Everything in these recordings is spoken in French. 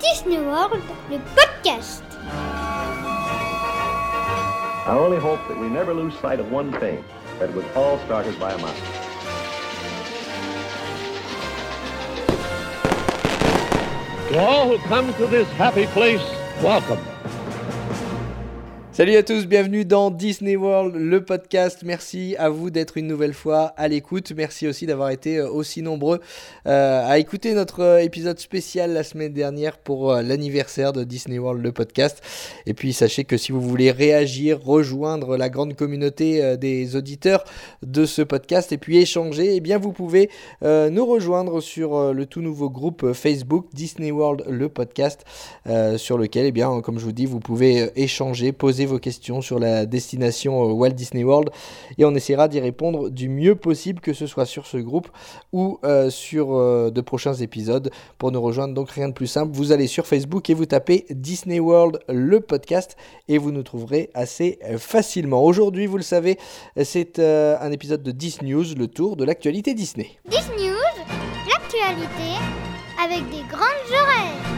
Disney World, le podcast. I only hope that we never lose sight of one thing, that it was all started by a mouse. To all who come to this happy place, welcome. Salut à tous, bienvenue dans Disney World, le podcast. Merci à vous d'être une nouvelle fois à l'écoute. Merci aussi d'avoir été euh, aussi nombreux euh, à écouter notre euh, épisode spécial la semaine dernière pour l'anniversaire de Disney World, le podcast. Et puis sachez que si vous voulez réagir, rejoindre la grande communauté des auditeurs de ce podcast et puis échanger, eh bien vous pouvez nous rejoindre sur le tout nouveau groupe Facebook Disney World, le podcast, sur lequel, eh bien, comme je vous dis, vous pouvez échanger, poser vos questions sur la destination euh, Walt Disney World et on essaiera d'y répondre du mieux possible, que ce soit sur ce groupe ou euh, sur euh, de prochains épisodes. Pour nous rejoindre, donc rien de plus simple, vous allez sur Facebook et vous tapez Disney World le podcast et vous nous trouverez assez facilement. Aujourd'hui, vous le savez, c'est un épisode de Disney News, le tour de l'actualité Disney. Disney News, l'actualité avec des grandes oreilles.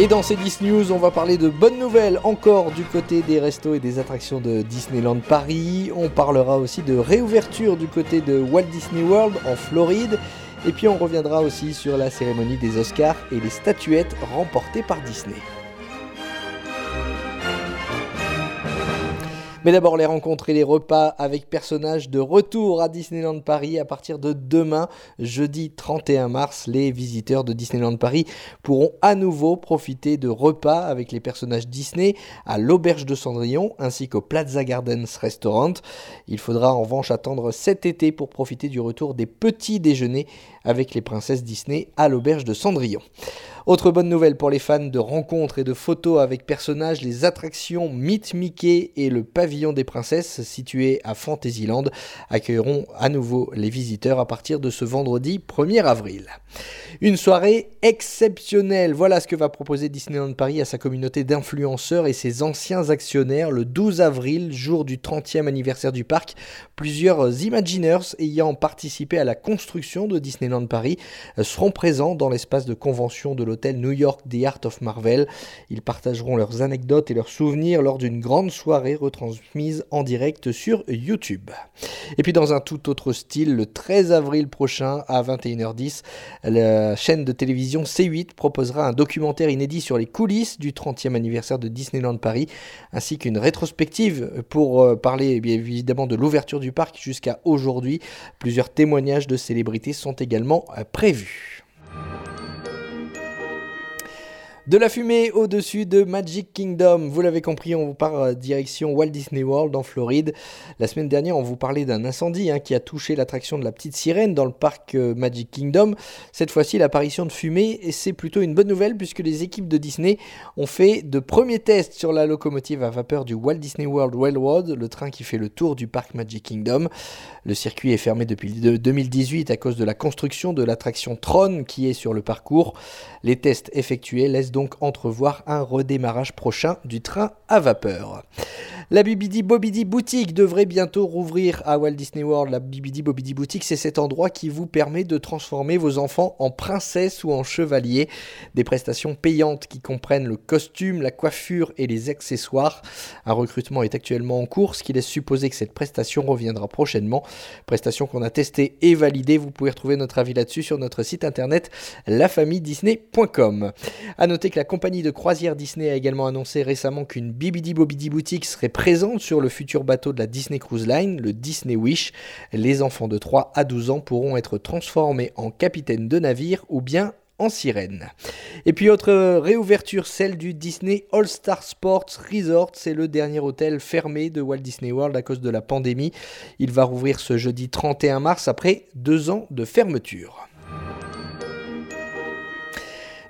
Et dans ces Disney News, on va parler de bonnes nouvelles encore du côté des restos et des attractions de Disneyland Paris. On parlera aussi de réouverture du côté de Walt Disney World en Floride. Et puis on reviendra aussi sur la cérémonie des Oscars et les statuettes remportées par Disney. Mais d'abord les rencontres et les repas avec personnages de retour à Disneyland Paris à partir de demain, jeudi 31 mars. Les visiteurs de Disneyland Paris pourront à nouveau profiter de repas avec les personnages Disney à l'auberge de Cendrillon ainsi qu'au Plaza Gardens Restaurant. Il faudra en revanche attendre cet été pour profiter du retour des petits déjeuners avec les princesses Disney à l'auberge de Cendrillon. Autre bonne nouvelle pour les fans de rencontres et de photos avec personnages, les attractions Meet Mickey et le pavillon des princesses situé à Fantasyland accueilleront à nouveau les visiteurs à partir de ce vendredi 1er avril. Une soirée exceptionnelle, voilà ce que va proposer Disneyland Paris à sa communauté d'influenceurs et ses anciens actionnaires le 12 avril, jour du 30e anniversaire du parc. Plusieurs Imagineers ayant participé à la construction de Disneyland Paris seront présents dans l'espace de convention de l'hôtel New York The Art of Marvel. Ils partageront leurs anecdotes et leurs souvenirs lors d'une grande soirée retransmise en direct sur YouTube. Et puis dans un tout autre style, le 13 avril prochain à 21h10, la chaîne de télévision C8 proposera un documentaire inédit sur les coulisses du 30e anniversaire de Disneyland Paris, ainsi qu'une rétrospective pour euh, parler eh évidemment de l'ouverture du parc jusqu'à aujourd'hui. Plusieurs témoignages de célébrités sont également euh, prévus. De la fumée au-dessus de Magic Kingdom. Vous l'avez compris, on vous part euh, direction Walt Disney World en Floride. La semaine dernière, on vous parlait d'un incendie hein, qui a touché l'attraction de la petite sirène dans le parc euh, Magic Kingdom. Cette fois-ci, l'apparition de fumée, c'est plutôt une bonne nouvelle puisque les équipes de Disney ont fait de premiers tests sur la locomotive à vapeur du Walt Disney World Railroad, le train qui fait le tour du parc Magic Kingdom. Le circuit est fermé depuis 2018 à cause de la construction de l'attraction Tron qui est sur le parcours. Les tests effectués laissent donc entrevoir un redémarrage prochain du train à vapeur. La Bibidi Bobidi Boutique devrait bientôt rouvrir à Walt Disney World. La Bibidi Bobidi Boutique, c'est cet endroit qui vous permet de transformer vos enfants en princesses ou en chevaliers. Des prestations payantes qui comprennent le costume, la coiffure et les accessoires. Un recrutement est actuellement en cours, ce qui laisse supposer que cette prestation reviendra prochainement. Prestation qu'on a testée et validée. Vous pouvez retrouver notre avis là-dessus sur notre site internet lafamilledisney.com. A noter que la compagnie de croisière Disney a également annoncé récemment qu'une Bibidi Bobidi Boutique serait présente sur le futur bateau de la Disney Cruise Line, le Disney Wish. Les enfants de 3 à 12 ans pourront être transformés en capitaine de navire ou bien en sirène. Et puis autre réouverture, celle du Disney All Star Sports Resort. C'est le dernier hôtel fermé de Walt Disney World à cause de la pandémie. Il va rouvrir ce jeudi 31 mars après deux ans de fermeture.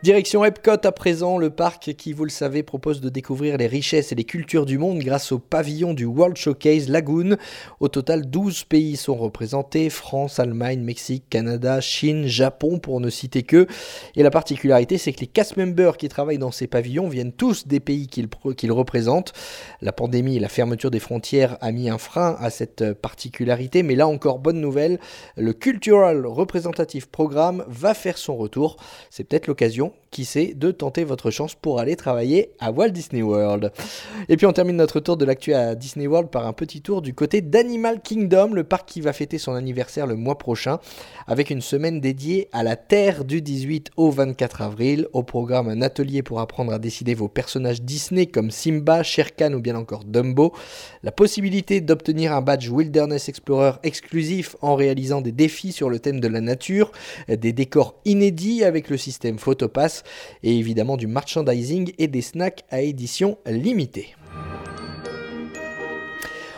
Direction Epcot à présent, le parc qui, vous le savez, propose de découvrir les richesses et les cultures du monde grâce au pavillon du World Showcase Lagoon. Au total, 12 pays sont représentés, France, Allemagne, Mexique, Canada, Chine, Japon pour ne citer que. Et la particularité, c'est que les cast members qui travaillent dans ces pavillons viennent tous des pays qu'ils représentent. La pandémie et la fermeture des frontières a mis un frein à cette particularité, mais là encore, bonne nouvelle, le Cultural Representative Programme va faire son retour. C'est peut-être l'occasion qui sait, de tenter votre chance pour aller travailler à Walt Disney World. Et puis on termine notre tour de l'actu à Disney World par un petit tour du côté d'Animal Kingdom, le parc qui va fêter son anniversaire le mois prochain, avec une semaine dédiée à la Terre du 18 au 24 avril. Au programme, un atelier pour apprendre à décider vos personnages Disney comme Simba, Shere Khan ou bien encore Dumbo. La possibilité d'obtenir un badge Wilderness Explorer exclusif en réalisant des défis sur le thème de la nature, des décors inédits avec le système Photopass et évidemment du merchandising et des snacks à édition limitée.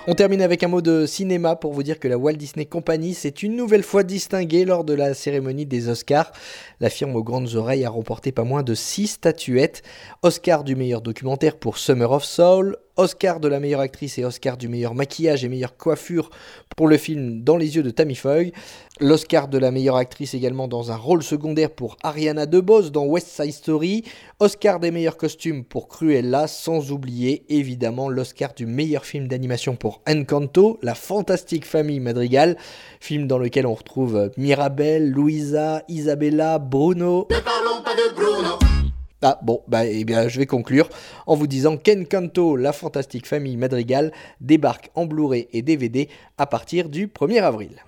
On termine avec un mot de cinéma pour vous dire que la Walt Disney Company s'est une nouvelle fois distinguée lors de la cérémonie des Oscars. La firme aux grandes oreilles a remporté pas moins de 6 statuettes. Oscar du meilleur documentaire pour Summer of Soul, Oscar de la meilleure actrice et Oscar du meilleur maquillage et meilleure coiffure pour le film Dans les yeux de Tammy Faye. L'Oscar de la meilleure actrice également dans un rôle secondaire pour Ariana DeBose dans West Side Story. Oscar des meilleurs costumes pour Cruella, sans oublier évidemment l'Oscar du meilleur film d'animation pour Encanto, la fantastique famille Madrigal, film dans lequel on retrouve Mirabelle, Louisa, Isabella, Bruno. Ne parlons pas de Bruno. Ah bon, bah eh bien je vais conclure en vous disant Ken Kanto, la fantastique famille Madrigal, débarque en Blu-ray et DVD à partir du 1er avril.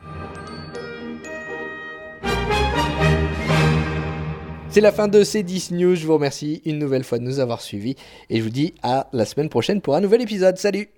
C'est la fin de ces 10 news, je vous remercie une nouvelle fois de nous avoir suivis et je vous dis à la semaine prochaine pour un nouvel épisode. Salut